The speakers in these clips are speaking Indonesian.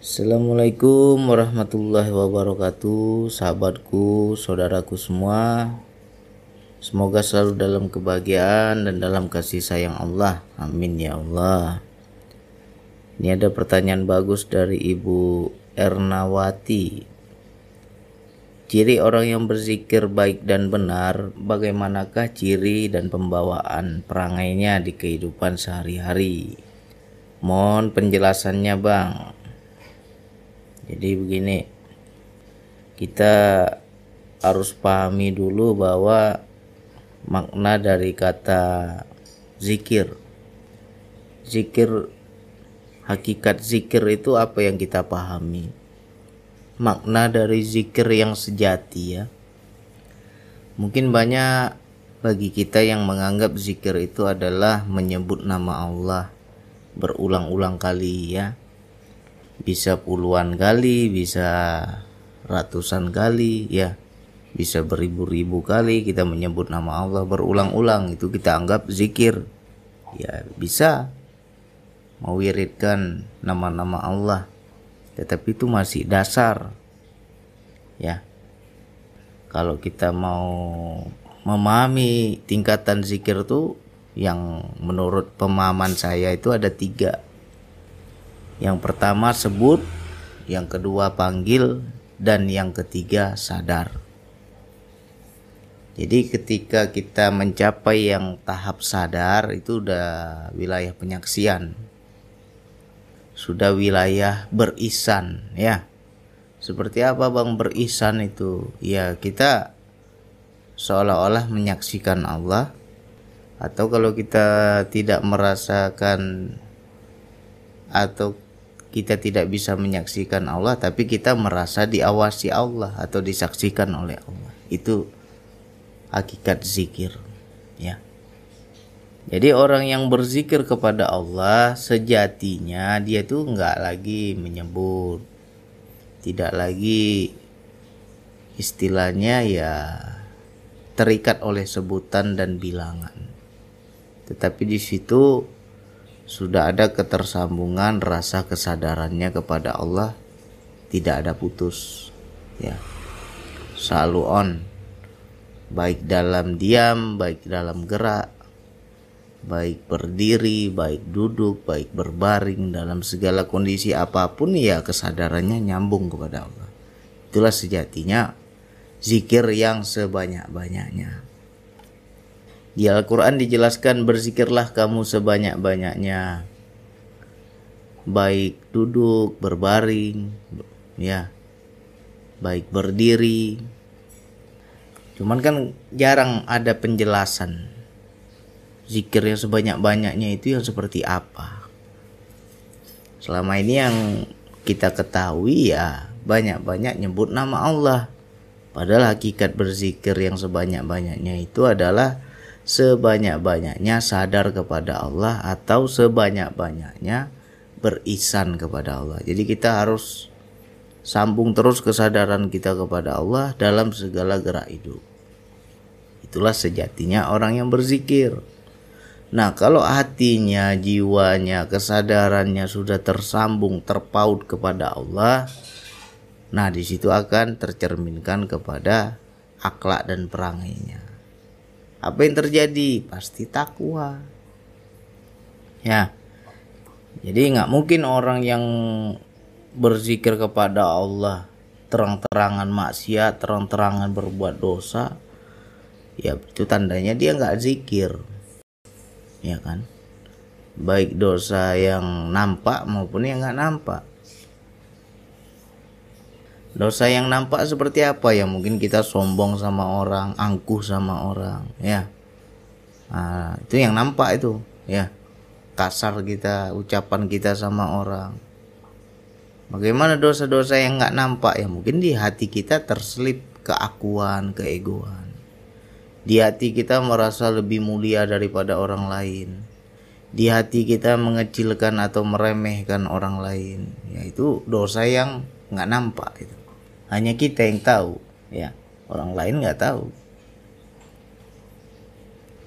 Assalamualaikum warahmatullahi wabarakatuh Sahabatku, saudaraku semua. Semoga selalu dalam kebahagiaan dan dalam kasih sayang Allah. Amin ya Allah. Ini ada pertanyaan bagus dari Ibu Ernawati. Ciri orang yang berzikir baik dan benar Bagaimanakah ciri dan pembawaan perangainya di kehidupan sehari-hari? Mohon penjelasannya bang jadi begini, kita harus pahami dulu bahwa makna dari kata zikir. Zikir hakikat zikir itu apa yang kita pahami? Makna dari zikir yang sejati ya. Mungkin banyak bagi kita yang menganggap zikir itu adalah menyebut nama Allah berulang-ulang kali ya bisa puluhan kali, bisa ratusan kali, ya, bisa beribu-ribu kali kita menyebut nama Allah berulang-ulang itu kita anggap zikir. Ya, bisa mewiridkan nama-nama Allah. Tetapi itu masih dasar. Ya. Kalau kita mau memahami tingkatan zikir itu yang menurut pemahaman saya itu ada tiga yang pertama sebut, yang kedua panggil, dan yang ketiga sadar. Jadi ketika kita mencapai yang tahap sadar itu udah wilayah penyaksian. Sudah wilayah berisan ya. Seperti apa Bang berisan itu? Ya, kita seolah-olah menyaksikan Allah atau kalau kita tidak merasakan atau kita tidak bisa menyaksikan Allah tapi kita merasa diawasi Allah atau disaksikan oleh Allah. Itu hakikat zikir ya. Jadi orang yang berzikir kepada Allah sejatinya dia tuh nggak lagi menyebut tidak lagi istilahnya ya terikat oleh sebutan dan bilangan. Tetapi di situ sudah ada ketersambungan rasa kesadarannya kepada Allah tidak ada putus ya. Selalu on. Baik dalam diam baik dalam gerak baik berdiri baik duduk baik berbaring dalam segala kondisi apa pun ya kesadarannya nyambung kepada Allah. Itulah sejatinya zikir yang sebanyak-banyaknya di Al-Quran dijelaskan berzikirlah kamu sebanyak-banyaknya. Baik duduk, berbaring, ya. Baik berdiri. Cuman kan jarang ada penjelasan. Zikir yang sebanyak-banyaknya itu yang seperti apa. Selama ini yang kita ketahui ya banyak-banyak nyebut nama Allah. Padahal hakikat berzikir yang sebanyak-banyaknya itu adalah sebanyak-banyaknya sadar kepada Allah atau sebanyak-banyaknya berisan kepada Allah. Jadi kita harus sambung terus kesadaran kita kepada Allah dalam segala gerak hidup. Itulah sejatinya orang yang berzikir. Nah, kalau hatinya, jiwanya, kesadarannya sudah tersambung, terpaut kepada Allah, nah di situ akan tercerminkan kepada akhlak dan perangainya apa yang terjadi? Pasti takwa. Ya. Jadi nggak mungkin orang yang berzikir kepada Allah terang-terangan maksiat, terang-terangan berbuat dosa, ya itu tandanya dia nggak zikir, ya kan? Baik dosa yang nampak maupun yang nggak nampak. Dosa yang nampak seperti apa ya? Mungkin kita sombong sama orang, angkuh sama orang, ya. Nah, itu yang nampak itu, ya. Kasar kita, ucapan kita sama orang. Bagaimana dosa-dosa yang nggak nampak ya? Mungkin di hati kita terselip keakuan, keegoan. Di hati kita merasa lebih mulia daripada orang lain. Di hati kita mengecilkan atau meremehkan orang lain. Ya itu dosa yang nggak nampak itu hanya kita yang tahu. Ya orang lain nggak tahu.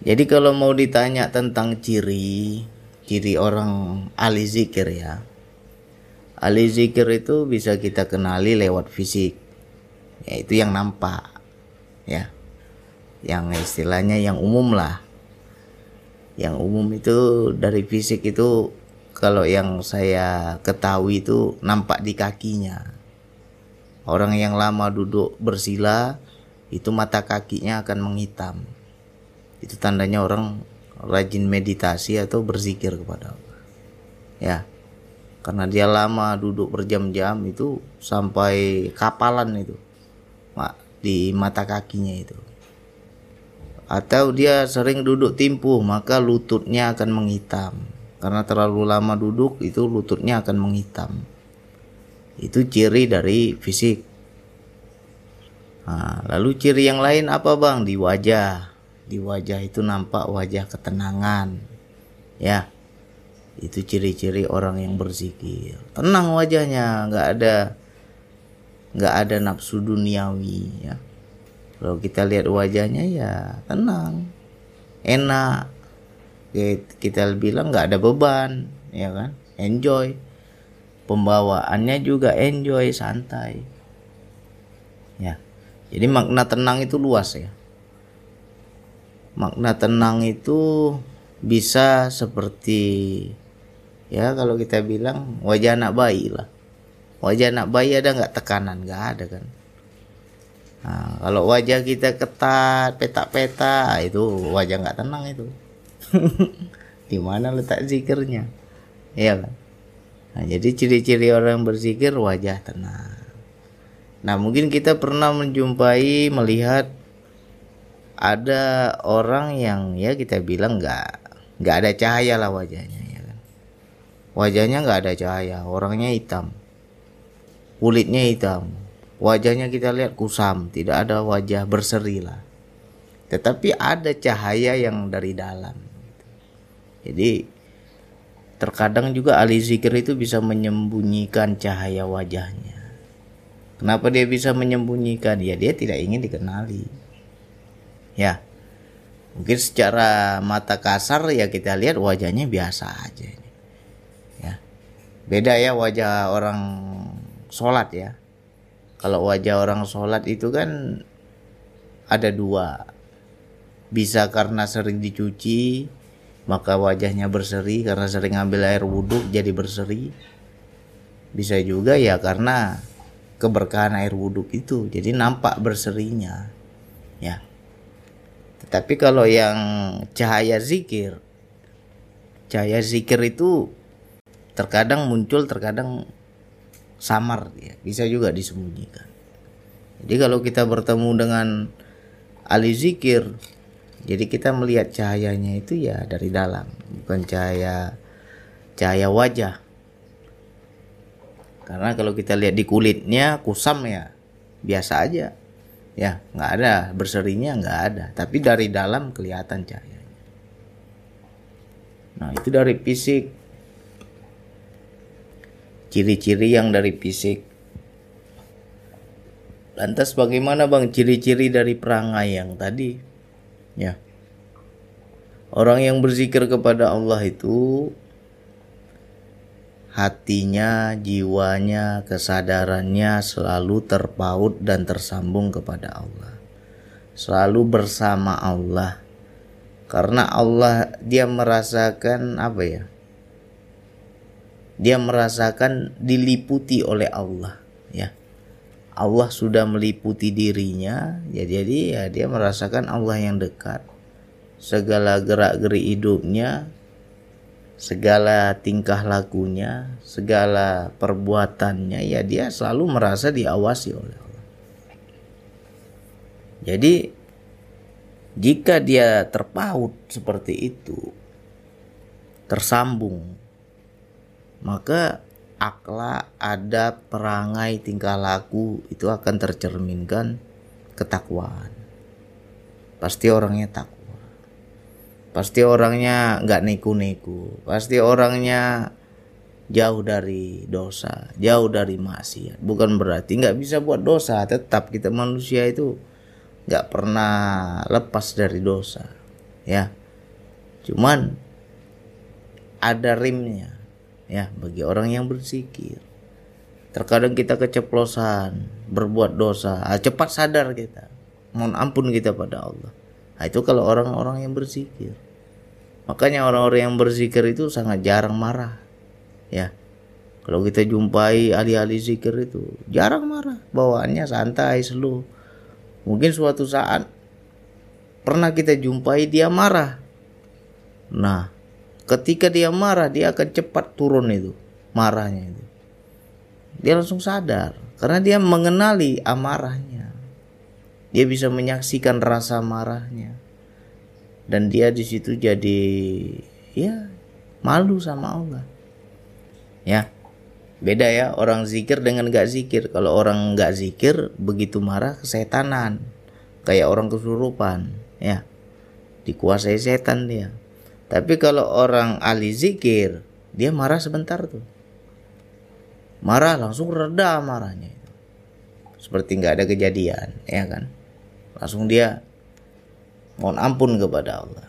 Jadi kalau mau ditanya tentang ciri ciri orang ahli zikir ya. Ahli zikir itu bisa kita kenali lewat fisik. Yaitu yang nampak. Ya yang istilahnya yang umum lah. Yang umum itu dari fisik itu kalau yang saya ketahui itu nampak di kakinya orang yang lama duduk bersila itu mata kakinya akan menghitam. Itu tandanya orang rajin meditasi atau berzikir kepada Allah. Ya karena dia lama duduk berjam-jam itu sampai kapalan itu di mata kakinya itu. Atau dia sering duduk timpuh maka lututnya akan menghitam. Karena terlalu lama duduk itu lututnya akan menghitam itu ciri dari fisik. Nah, lalu ciri yang lain apa bang? Di wajah. Di wajah itu nampak wajah ketenangan ya. Itu ciri-ciri orang yang berzikir tenang wajahnya nggak ada nggak ada nafsu duniawi ya. Kalau kita lihat wajahnya ya tenang enak. Kita bilang nggak ada beban ya kan? Enjoy pembawaannya juga enjoy santai. Ya jadi makna tenang itu luas ya. Makna tenang itu bisa seperti ya kalau kita bilang wajah anak bayi lah. Wajah anak bayi ada nggak? Tekanan nggak ada kan. Nah, kalau wajah kita ketat peta-peta itu wajah nggak tenang itu. Di mana letak zikirnya? Ya kan nah, jadi ciri-ciri orang berzikir wajah tenang. Nah mungkin kita pernah menjumpai melihat ada orang yang ya kita bilang nggak nggak ada cahaya lah wajahnya ya kan? Wajahnya nggak ada cahaya orangnya hitam. Kulitnya hitam. Wajahnya kita lihat kusam tidak ada wajah berseri lah. Tetapi ada cahaya yang dari dalam. Jadi terkadang juga ahli zikir itu bisa menyembunyikan cahaya wajahnya. Kenapa dia bisa menyembunyikan? Ya dia tidak ingin dikenali. Ya. Mungkin secara mata kasar ya kita lihat wajahnya biasa aja Ya. Beda ya wajah orang sholat ya. Kalau wajah orang sholat itu kan ada dua. Bisa karena sering dicuci, maka wajahnya berseri karena sering ambil air wudhu jadi berseri. Bisa juga ya karena keberkahan air wudhu itu. Jadi nampak berserinya. Ya. Tetapi kalau yang cahaya zikir cahaya zikir itu terkadang muncul terkadang samar ya bisa juga disembunyikan. Jadi kalau kita bertemu dengan ahli zikir jadi kita melihat cahayanya itu ya dari dalam, bukan cahaya cahaya wajah. Karena kalau kita lihat di kulitnya kusam ya, biasa aja. Ya, nggak ada berserinya nggak ada, tapi dari dalam kelihatan cahayanya. Nah, itu dari fisik. Ciri-ciri yang dari fisik. Lantas bagaimana Bang ciri-ciri dari perangai yang tadi? Ya. Orang yang berzikir kepada Allah itu hatinya, jiwanya, kesadarannya selalu terpaut dan tersambung kepada Allah. Selalu bersama Allah. Karena Allah dia merasakan apa ya? Dia merasakan diliputi oleh Allah. Allah sudah meliputi dirinya ya jadi ya dia merasakan Allah yang dekat. Segala gerak-geri hidupnya segala tingkah lakunya segala perbuatannya ya dia selalu merasa diawasi oleh Allah. Jadi jika dia terpaut seperti itu tersambung maka akhlak, ada perangai, tingkah laku itu akan tercerminkan ketakwaan. Pasti orangnya takwa. Pasti orangnya nggak neku-neku. Pasti orangnya jauh dari dosa, jauh dari maksiat. Bukan berarti nggak bisa buat dosa, tetap kita manusia itu nggak pernah lepas dari dosa, ya. Cuman ada rimnya ya bagi orang yang berzikir terkadang kita keceplosan berbuat dosa. Ah, cepat sadar kita. Mohon ampun kita pada Allah. Nah, itu kalau orang-orang yang berzikir makanya orang-orang yang berzikir itu sangat jarang marah. Ya. Kalau kita jumpai ahli-ahli zikir itu jarang marah. Bawaannya santai slow. Mungkin suatu saat pernah kita jumpai dia marah. Nah ketika dia marah dia akan cepat turun itu marahnya itu dia langsung sadar karena dia mengenali amarahnya. Dia bisa menyaksikan rasa marahnya. Dan dia di situ jadi ya malu sama Allah. Ya. Beda ya orang zikir dengan gak zikir. Kalau orang gak zikir begitu marah kesetanan. Kayak orang kesurupan, ya. Dikuasai setan dia. Tapi kalau orang ahli zikir, dia marah sebentar tuh. Marah langsung reda marahnya seperti nggak ada kejadian ya kan? Langsung dia mohon ampun kepada Allah.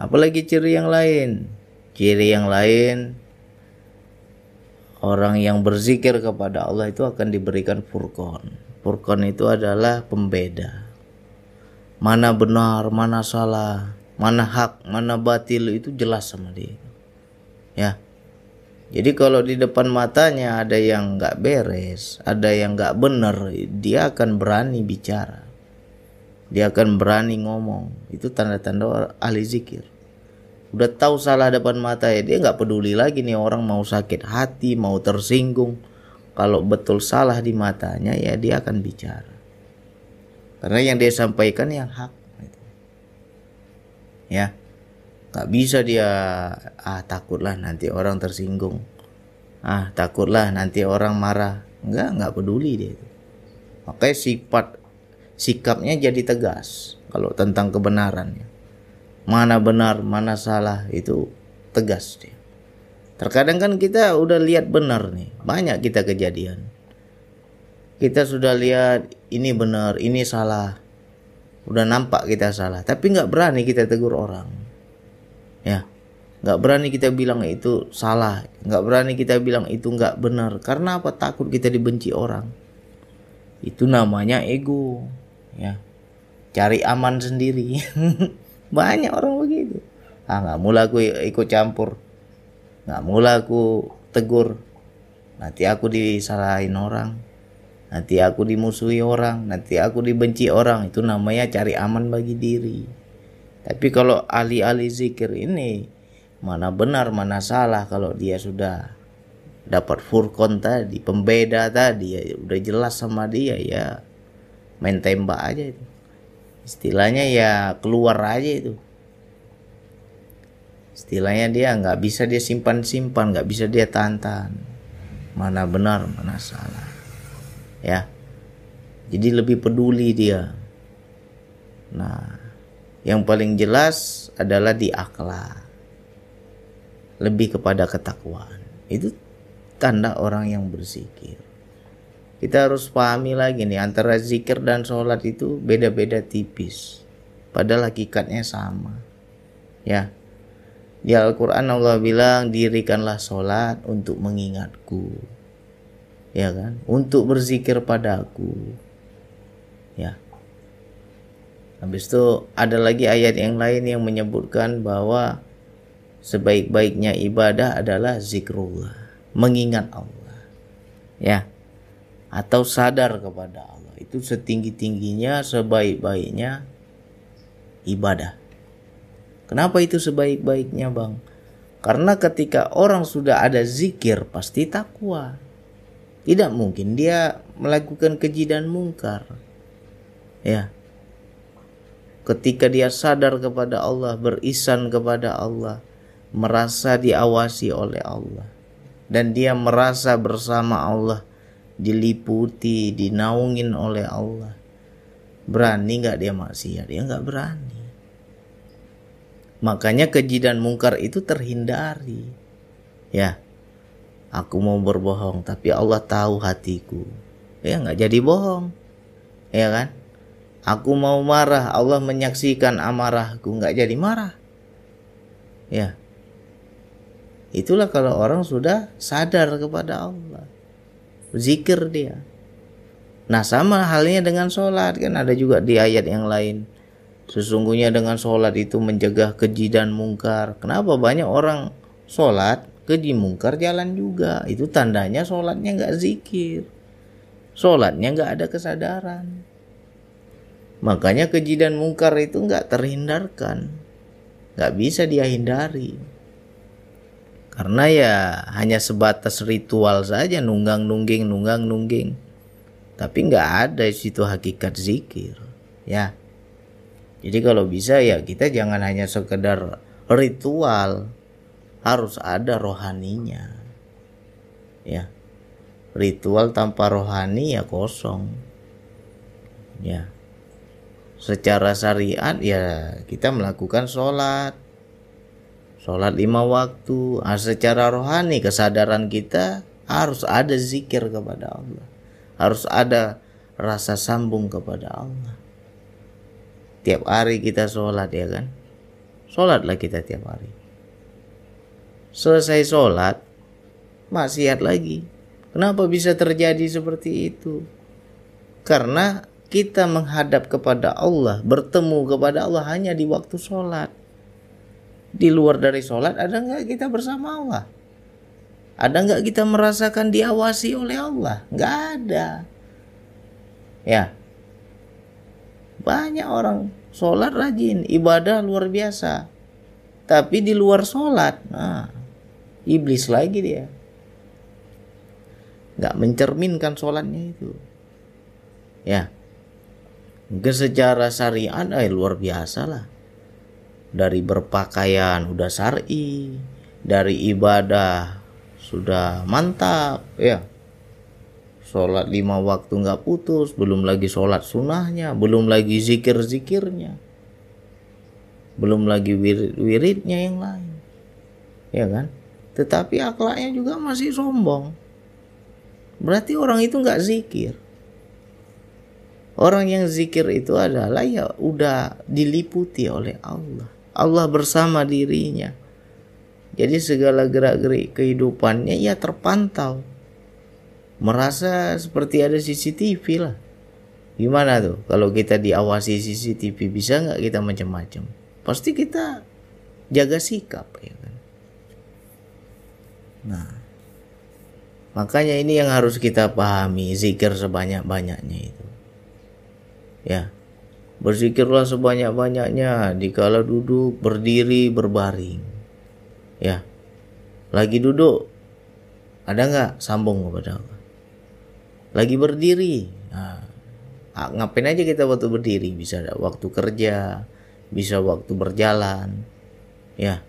Apalagi ciri yang lain? Ciri yang lain orang yang berzikir kepada Allah itu akan diberikan furqan. Furqan itu adalah pembeda mana benar mana salah mana hak mana batil itu jelas sama dia ya jadi kalau di depan matanya ada yang nggak beres, ada yang nggak benar, dia akan berani bicara. Dia akan berani ngomong. Itu tanda-tanda ahli zikir. Udah tahu salah depan mata ya, dia nggak peduli lagi nih orang mau sakit hati, mau tersinggung. Kalau betul salah di matanya ya dia akan bicara. Karena yang dia sampaikan yang hak. Ya. Nggak bisa dia ah takutlah nanti orang tersinggung. Ah takutlah nanti orang marah. Nggak nggak peduli dia makanya sifat sikapnya jadi tegas kalau tentang kebenarannya mana benar mana salah itu tegas dia. Terkadang kan kita udah lihat benar nih banyak kita kejadian. Kita sudah lihat ini benar ini salah. Udah nampak kita salah. Tapi nggak berani kita tegur orang. Ya nggak berani kita bilang itu salah. Nggak berani kita bilang itu nggak benar. Karena apa? Takut kita dibenci orang. Itu namanya ego. Ya cari aman sendiri. Banyak orang begitu. Ah nggak mulai aku ikut campur. Nggak mulai aku tegur. Nanti aku disalahin orang nanti aku dimusuhi orang nanti aku dibenci orang itu namanya cari aman bagi diri tapi kalau ahli-ahli zikir ini mana benar mana salah kalau dia sudah dapat furkon tadi, pembeda tadi ya udah jelas sama dia ya main tembak aja itu. Istilahnya ya keluar aja itu. Istilahnya dia nggak bisa dia simpan-simpan, nggak bisa dia tantan. Mana benar, mana salah. Ya. Jadi lebih peduli dia. Nah, yang paling jelas adalah di akhlak. Lebih kepada ketakwaan. Itu tanda orang yang berzikir. Kita harus pahami lagi nih antara zikir dan sholat itu beda-beda tipis. Padahal hakikatnya sama. Ya. Di Al-Quran Allah bilang dirikanlah sholat untuk mengingatku. Ya kan? Untuk berzikir padaku. Ya Habis itu ada lagi ayat yang lain yang menyebutkan bahwa sebaik-baiknya ibadah adalah zikrullah, mengingat Allah. Ya. Atau sadar kepada Allah. Itu setinggi-tingginya, sebaik-baiknya ibadah. Kenapa itu sebaik-baiknya, Bang? Karena ketika orang sudah ada zikir pasti takwa. Tidak mungkin dia melakukan keji dan mungkar. Ya, ketika dia sadar kepada Allah, berisan kepada Allah, merasa diawasi oleh Allah, dan dia merasa bersama Allah, diliputi, dinaungin oleh Allah. Berani nggak dia maksiat? Dia nggak berani. Makanya keji dan mungkar itu terhindari. Ya, aku mau berbohong, tapi Allah tahu hatiku. Ya nggak jadi bohong, ya kan? Aku mau marah, Allah menyaksikan amarahku, nggak jadi marah. Ya. itulah kalau orang sudah sadar kepada Allah zikir dia nah sama halnya dengan sholat kan ada juga di ayat yang lain sesungguhnya dengan sholat itu mencegah keji dan mungkar kenapa banyak orang sholat keji mungkar jalan juga. Itu tandanya sholatnya nggak zikir. Sholatnya nggak ada kesadaran. Makanya keji dan mungkar itu nggak terhindarkan. Nggak bisa dia hindari. Karena ya hanya sebatas ritual saja nunggang nungging nunggang nungging. Tapi nggak ada situ hakikat zikir ya. Jadi kalau bisa ya kita jangan hanya sekedar ritual harus ada rohaninya. Ya. Ritual tanpa rohani ya kosong. Ya. Secara syariat ya kita melakukan sholat. Sholat lima waktu. Nah, secara rohani kesadaran kita harus ada zikir kepada Allah. Harus ada rasa sambung kepada Allah. Tiap hari kita sholat ya kan? Sholatlah kita tiap hari selesai sholat maksiat lagi kenapa bisa terjadi seperti itu karena kita menghadap kepada Allah bertemu kepada Allah hanya di waktu sholat di luar dari sholat ada nggak kita bersama Allah? Ada nggak kita merasakan diawasi oleh Allah? Nggak ada. Ya. Banyak orang sholat rajin, ibadah luar biasa. Tapi di luar sholat, nah, iblis lagi dia. Nggak mencerminkan sholatnya itu. Ya. Mungkin secara syariat eh, luar biasa lah dari berpakaian udah syar'i, dari ibadah sudah mantap ya. Sholat lima waktu nggak putus, belum lagi sholat sunnahnya, belum lagi zikir-zikirnya, belum lagi wirid-wiridnya yang lain, ya kan? Tetapi akhlaknya juga masih sombong. Berarti orang itu nggak zikir. Orang yang zikir itu adalah ya udah diliputi oleh Allah. Allah bersama dirinya. Jadi segala gerak-gerik kehidupannya ya terpantau. Merasa seperti ada CCTV lah. Gimana tuh kalau kita diawasi CCTV bisa nggak kita macam-macam? Pasti kita jaga sikap ya kan. Nah, makanya ini yang harus kita pahami zikir sebanyak-banyaknya itu. Ya, Berzikirlah sebanyak-banyaknya dikala duduk, berdiri, berbaring. Ya. Lagi duduk ada nggak sambung kepada Allah? Lagi berdiri. Nah, ngapain aja kita waktu berdiri? Bisa waktu kerja, bisa waktu berjalan. Ya.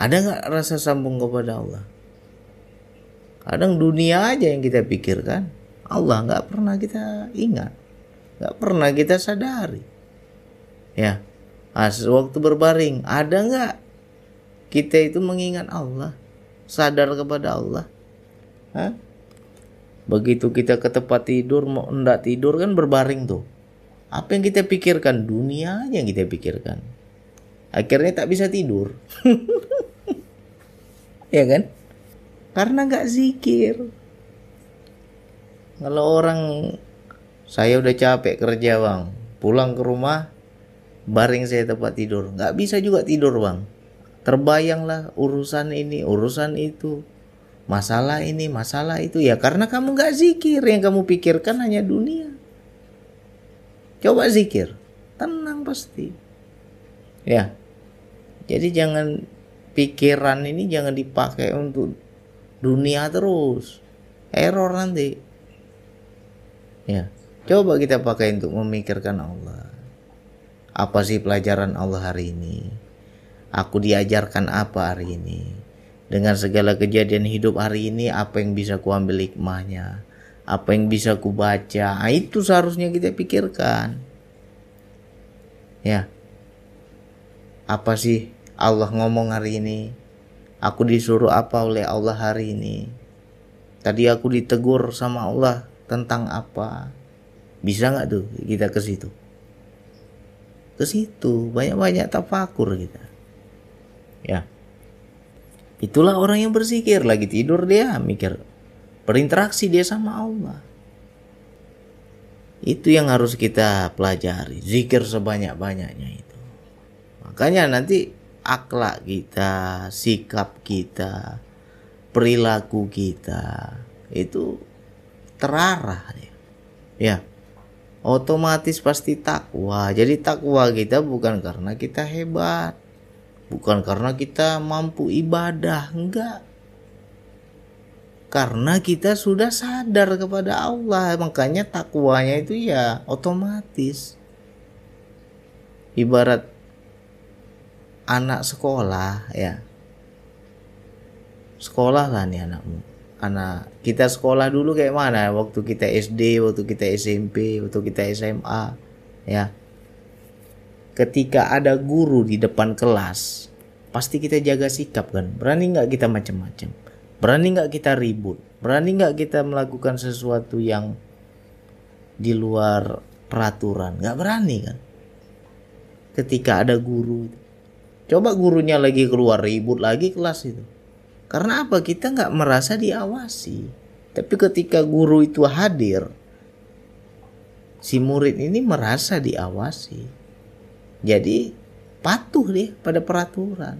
Ada nggak rasa sambung kepada Allah? Kadang dunia aja yang kita pikirkan, Allah nggak pernah kita ingat. Nggak pernah kita sadari. Ya As, waktu berbaring ada nggak kita itu mengingat Allah sadar kepada Allah? Hah? begitu kita ke tempat tidur mau enggak tidur kan berbaring tuh. Apa yang kita pikirkan? Dunia aja yang kita pikirkan. Akhirnya tak bisa tidur ya kan? Karena nggak zikir. Kalau orang saya udah capek kerja bang. Pulang ke rumah baring saya tempat tidur. Nggak bisa juga tidur bang. Terbayanglah urusan ini urusan itu. Masalah ini masalah itu. Ya karena kamu nggak zikir. Yang kamu pikirkan hanya dunia. Coba zikir. Tenang pasti. Ya. Jadi jangan pikiran ini jangan dipakai untuk dunia terus error nanti ya Coba kita pakai untuk memikirkan Allah. Apa sih pelajaran Allah hari ini? Aku diajarkan apa hari ini? Dengan segala kejadian hidup hari ini, apa yang bisa kuambil hikmahnya? Apa yang bisa kubaca? Nah, itu seharusnya kita pikirkan. Ya. Apa sih Allah ngomong hari ini? Aku disuruh apa oleh Allah hari ini? Tadi aku ditegur sama Allah tentang apa? Bisa nggak tuh kita ke situ? Ke situ banyak-banyak tafakur kita. Ya. itulah orang yang berzikir lagi tidur dia mikir berinteraksi dia sama Allah itu yang harus kita pelajari zikir sebanyak-banyaknya itu makanya nanti akhlak kita sikap kita perilaku kita itu terarah ya, ya otomatis pasti takwa. Jadi takwa kita bukan karena kita hebat, bukan karena kita mampu ibadah, enggak. Karena kita sudah sadar kepada Allah, makanya takwanya itu ya otomatis. Ibarat anak sekolah ya. Sekolah lah nih anakmu. Anak kita sekolah dulu kayak mana? Waktu kita SD waktu kita SMP waktu kita SMA ya. Ketika ada guru di depan kelas pasti kita jaga sikap kan? Berani nggak kita macam-macam? Berani nggak kita ribut? Berani nggak kita melakukan sesuatu yang di luar peraturan? Nggak berani kan? Ketika ada guru coba gurunya lagi keluar ribut lagi kelas itu karena apa? Kita nggak merasa diawasi. Tapi ketika guru itu hadir, si murid ini merasa diawasi. Jadi patuh deh pada peraturan.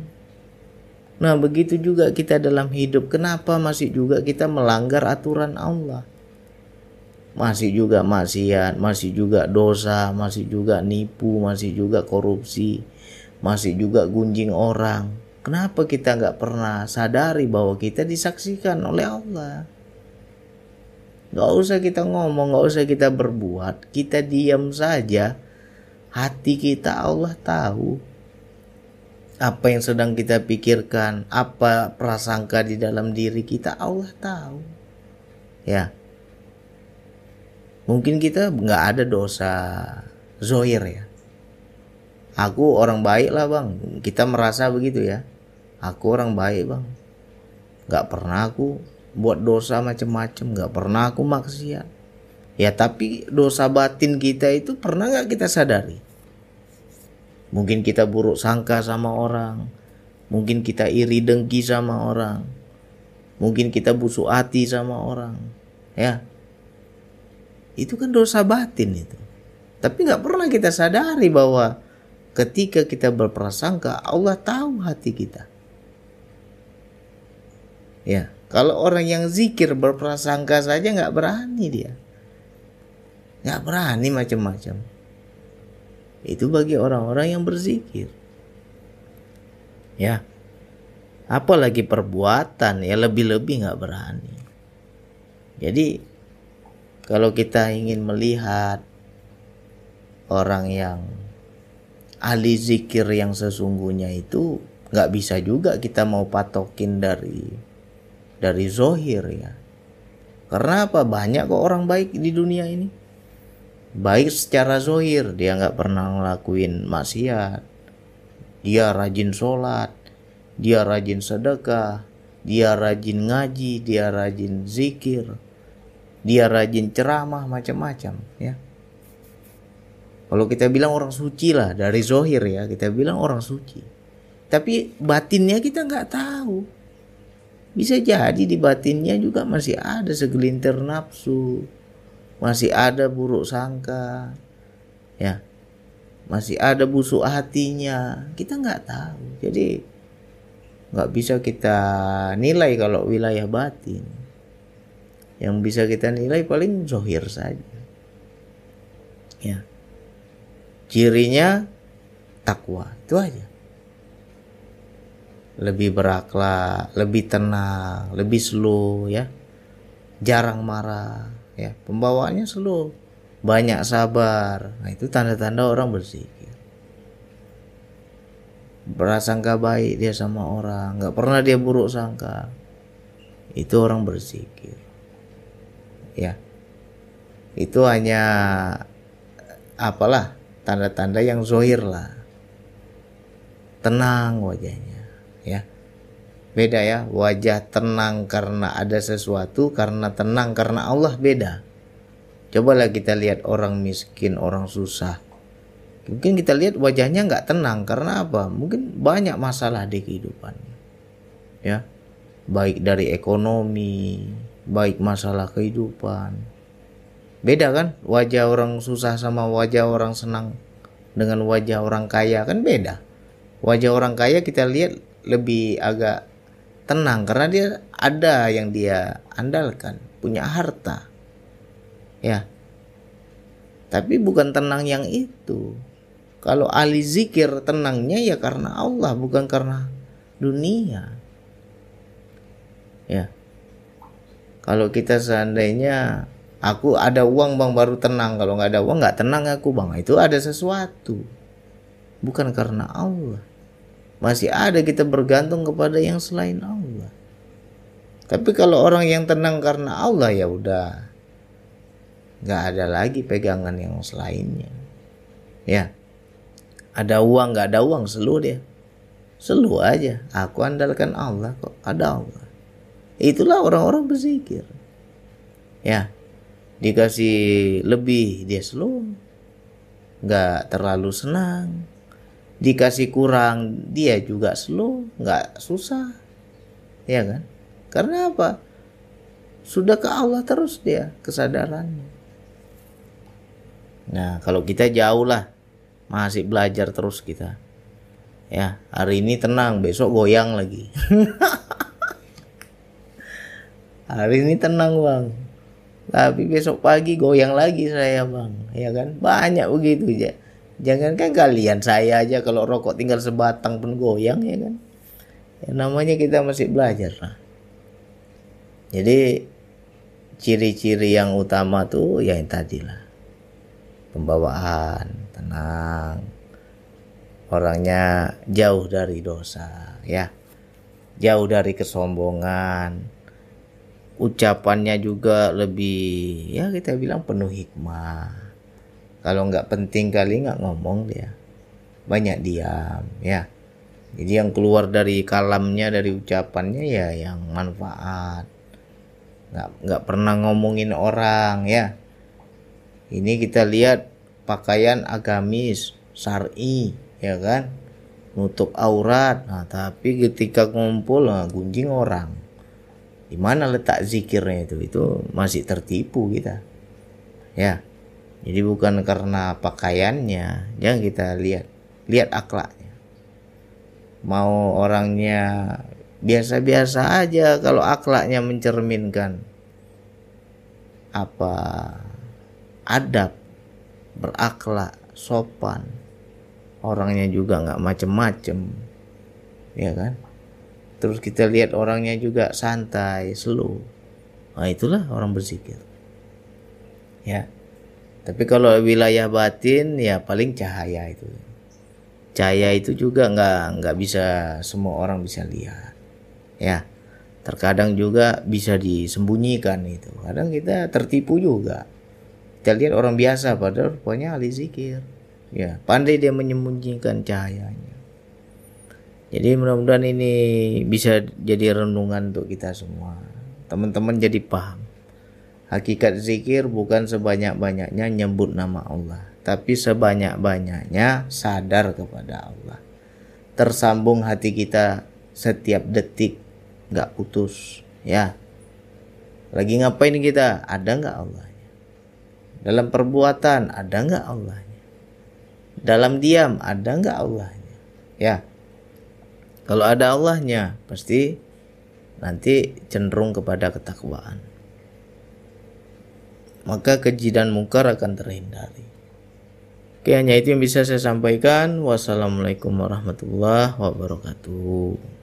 Nah begitu juga kita dalam hidup. Kenapa masih juga kita melanggar aturan Allah? Masih juga maksiat, masih juga dosa, masih juga nipu, masih juga korupsi, masih juga gunjing orang Kenapa kita nggak pernah sadari bahwa kita disaksikan oleh Allah? Gak usah kita ngomong, gak usah kita berbuat, kita diam saja. Hati kita Allah tahu apa yang sedang kita pikirkan, apa prasangka di dalam diri kita Allah tahu. Ya, mungkin kita nggak ada dosa zohir ya, aku orang baik lah bang. Kita merasa begitu ya. Aku orang baik bang. Gak pernah aku buat dosa macem-macem. Gak pernah aku maksiat. Ya tapi dosa batin kita itu pernah gak kita sadari? Mungkin kita buruk sangka sama orang. Mungkin kita iri dengki sama orang. Mungkin kita busuk hati sama orang. Ya. Itu kan dosa batin itu. Tapi nggak pernah kita sadari bahwa ketika kita berprasangka Allah tahu hati kita. Ya kalau orang yang zikir berprasangka saja nggak berani dia. Nggak berani macam-macam. Itu bagi orang-orang yang berzikir. Ya apalagi perbuatan ya lebih-lebih nggak berani. Jadi kalau kita ingin melihat orang yang ahli zikir yang sesungguhnya itu nggak bisa juga kita mau patokin dari dari zohir ya. Karena apa? Banyak kok orang baik di dunia ini. Baik secara zohir dia nggak pernah ngelakuin maksiat. Dia rajin sholat dia rajin sedekah dia rajin ngaji dia rajin zikir dia rajin ceramah macam-macam ya kalau kita bilang orang suci lah dari zohir ya kita bilang orang suci. Tapi batinnya kita nggak tahu. Bisa jadi di batinnya juga masih ada segelintir nafsu, masih ada buruk sangka, ya, masih ada busuk hatinya. Kita nggak tahu. Jadi nggak bisa kita nilai kalau wilayah batin. Yang bisa kita nilai paling zohir saja. Ya cirinya takwa. Itu aja. Lebih berakhlak lebih tenang lebih slow ya. Jarang marah ya. Pembawaannya slow. Banyak sabar. Nah itu tanda-tanda orang berzikir berasangka baik dia sama orang. Nggak pernah dia buruk sangka. Itu orang berzikir ya. Itu hanya apalah tanda-tanda yang zohir lah. Tenang wajahnya ya. Beda ya wajah tenang karena ada sesuatu karena tenang karena Allah beda. Cobalah kita lihat orang miskin orang susah. Mungkin kita lihat wajahnya nggak tenang karena apa? Mungkin banyak masalah di kehidupannya ya. Baik dari ekonomi baik masalah kehidupan beda kan? Wajah orang susah sama wajah orang senang dengan wajah orang kaya kan beda. Wajah orang kaya kita lihat lebih agak tenang karena dia ada yang dia andalkan punya harta. Ya. Tapi bukan tenang yang itu. Kalau ahli zikir tenangnya ya karena Allah bukan karena dunia. Ya. Kalau kita seandainya aku ada uang bang baru tenang kalau nggak ada uang nggak tenang aku bang itu ada sesuatu bukan karena Allah masih ada kita bergantung kepada yang selain Allah. Tapi kalau orang yang tenang karena Allah ya udah nggak ada lagi pegangan yang selainnya. Ya, ada uang nggak ada uang selu dia, selu aja. Aku andalkan Allah kok ada Allah. Itulah orang-orang berzikir. Ya, dikasih lebih dia selu, nggak terlalu senang. Dikasih kurang dia juga slow. Nggak susah. Ya kan? Karena apa? Sudah ke Allah terus dia kesadarannya. Nah kalau kita jauh lah. Masih belajar terus kita. Ya hari ini tenang besok goyang lagi. Hari ini tenang bang tapi besok pagi goyang lagi saya bang ya kan banyak begitu ya Jangankan kalian, saya aja kalau rokok tinggal sebatang pun goyang ya kan. Ya, namanya kita masih belajar lah. Jadi ciri-ciri yang utama tuh ya yang tadi lah. Pembawaan, tenang. Orangnya jauh dari dosa ya. Jauh dari kesombongan. Ucapannya juga lebih ya kita bilang penuh hikmah. Kalau nggak penting kali nggak ngomong dia. Banyak diam ya. Jadi yang keluar dari kalamnya dari ucapannya ya yang manfaat. Nggak nggak pernah ngomongin orang ya. Ini kita lihat pakaian agamis syari ya kan? Nutup aurat. Nah tapi ketika ngumpul nah, gunjing orang di mana letak zikirnya itu? Itu masih tertipu kita. Ya. Jadi bukan karena pakaiannya, jangan kita lihat, lihat akhlaknya. Mau orangnya biasa-biasa aja kalau akhlaknya mencerminkan apa? Adab, berakhlak, sopan. Orangnya juga nggak macem-macem, ya kan? Terus kita lihat orangnya juga santai, slow. Nah itulah orang berzikir. Ya. Tapi kalau wilayah batin ya paling cahaya itu. Cahaya itu juga nggak nggak bisa semua orang bisa lihat. Ya, terkadang juga bisa disembunyikan itu. Kadang kita tertipu juga. Kita lihat orang biasa padahal rupanya ahli zikir. Ya, pandai dia menyembunyikan cahayanya. Jadi mudah-mudahan ini bisa jadi renungan untuk kita semua. Teman-teman jadi paham Hakikat zikir bukan sebanyak-banyaknya nyebut nama Allah, tapi sebanyak-banyaknya sadar kepada Allah. Tersambung hati kita setiap detik, nggak putus, ya. Lagi ngapain kita? Ada nggak Allahnya? Dalam perbuatan ada nggak Allahnya? Dalam diam ada nggak Allahnya? Ya. Kalau ada Allahnya, pasti nanti cenderung kepada ketakwaan maka keji dan mungkar akan terhindari. Oke, hanya itu yang bisa saya sampaikan. Wassalamualaikum warahmatullahi wabarakatuh.